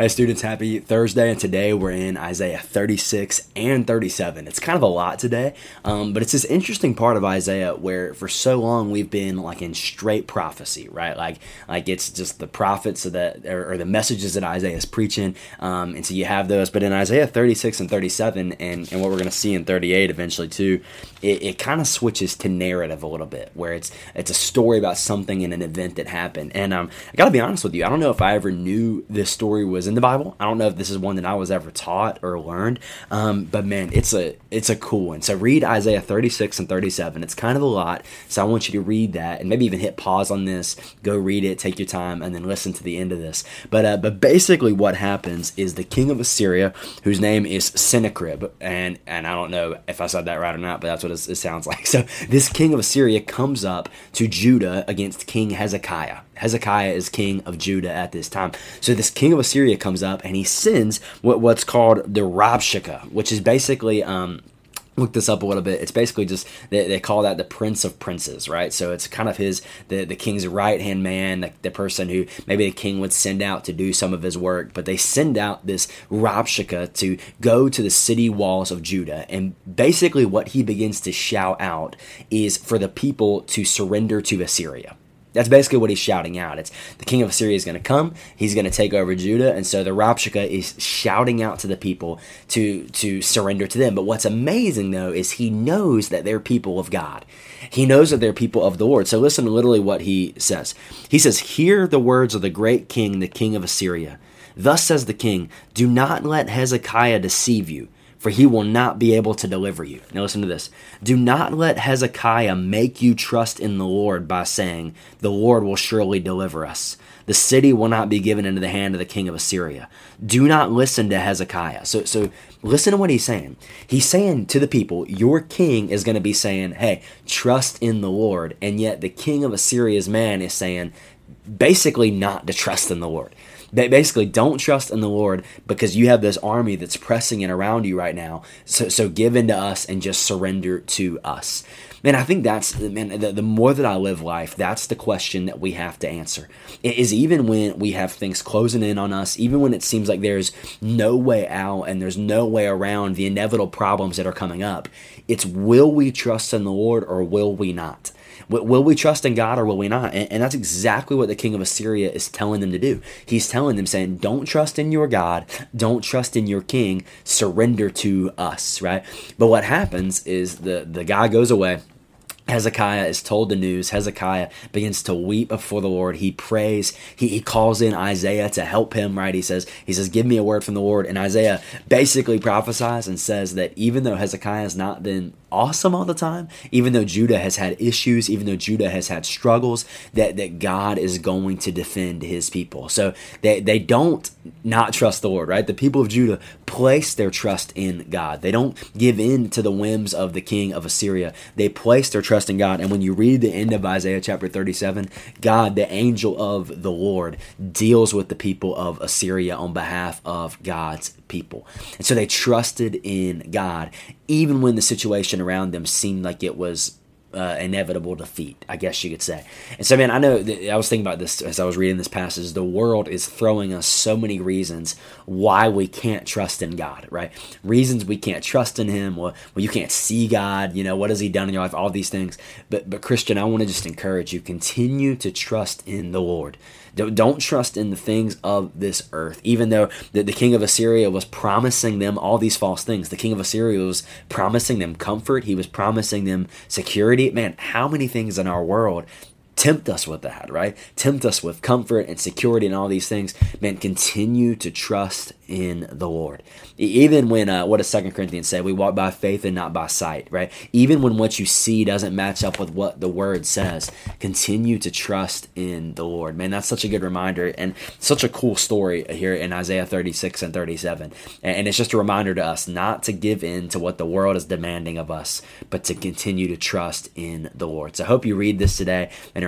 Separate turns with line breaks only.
Hey students, happy Thursday, and today we're in Isaiah 36 and 37. It's kind of a lot today, um, but it's this interesting part of Isaiah where for so long we've been like in straight prophecy, right? Like, like it's just the prophets that or, or the messages that Isaiah is preaching, um, and so you have those. But in Isaiah 36 and 37, and, and what we're going to see in 38 eventually too, it, it kind of switches to narrative a little bit, where it's it's a story about something and an event that happened. And um, I got to be honest with you, I don't know if I ever knew this story was in the Bible. I don't know if this is one that I was ever taught or learned, um, but man, it's a it's a cool one. So read Isaiah 36 and 37. It's kind of a lot, so I want you to read that and maybe even hit pause on this, go read it, take your time, and then listen to the end of this. But uh, but basically, what happens is the king of Assyria, whose name is Sennacherib, and and I don't know if I said that right or not, but that's what it sounds like. So this king of Assyria comes up to Judah against King Hezekiah. Hezekiah is king of Judah at this time. So this king of Assyria comes up and he sends what, what's called the Rabshakeh, which is basically um, look this up a little bit. It's basically just they, they, call that the prince of princes right? So it's kind of his the, the king's right hand man the, the, person who maybe the king would send out to do some of his work but they send out this Rabshakeh to go to the city walls of judah. And basically what he begins to shout out is for the people to surrender to assyria that's basically what he's shouting out. It's the king of Assyria is going to come. He's going to take over Judah, and so the Rabshakeh is shouting out to the people to to surrender to them. But what's amazing though is he knows that they're people of God. He knows that they're people of the Lord. So listen to literally what he says. He says, "Hear the words of the great king, the king of Assyria. Thus says the king: Do not let Hezekiah deceive you." For he will not be able to deliver you. Now, listen to this. Do not let Hezekiah make you trust in the Lord by saying, The Lord will surely deliver us. The city will not be given into the hand of the king of Assyria. Do not listen to Hezekiah. So, so listen to what he's saying. He's saying to the people, Your king is going to be saying, Hey, trust in the Lord. And yet the king of Assyria's man is saying, basically not to trust in the Lord basically don't trust in the Lord because you have this army that's pressing in around you right now. So, so give in to us and just surrender to us. Man, I think that's man. The, the more that I live life, that's the question that we have to answer. It is even when we have things closing in on us, even when it seems like there's no way out and there's no way around the inevitable problems that are coming up. It's will we trust in the Lord or will we not? Will we trust in God or will we not? And, and that's exactly what the king of Assyria is telling them to do. He's telling them, saying, Don't trust in your God, don't trust in your king, surrender to us, right? But what happens is the, the guy goes away Hezekiah is told the news. Hezekiah begins to weep before the Lord. He prays. He, he calls in Isaiah to help him, right? He says, he says, give me a word from the Lord. And Isaiah basically prophesies and says that even though Hezekiah has not been awesome all the time, even though Judah has had issues, even though Judah has had struggles, that, that God is going to defend his people. So they, they don't not trust the Lord, right? The people of Judah place their trust in God. They don't give in to the whims of the king of Assyria. They place their trust in God. And when you read the end of Isaiah chapter 37, God, the angel of the Lord, deals with the people of Assyria on behalf of God's people. And so they trusted in God, even when the situation around them seemed like it was uh, inevitable defeat, I guess you could say. And so, man, I know I was thinking about this as I was reading this passage. The world is throwing us so many reasons why we can't trust in God, right? Reasons we can't trust in Him. Well, well, you can't see God. You know, what has He done in your life? All these things. But, but Christian, I want to just encourage you: continue to trust in the Lord. Don't trust in the things of this earth. Even though the, the king of Assyria was promising them all these false things, the king of Assyria was promising them comfort, he was promising them security. Man, how many things in our world tempt us with that, right? Tempt us with comfort and security and all these things. Man, continue to trust in the Lord. Even when, uh, what does Second Corinthians say? We walk by faith and not by sight, right? Even when what you see doesn't match up with what the Word says, continue to trust in the Lord. Man, that's such a good reminder and such a cool story here in Isaiah 36 and 37. And it's just a reminder to us not to give in to what the world is demanding of us, but to continue to trust in the Lord. So I hope you read this today and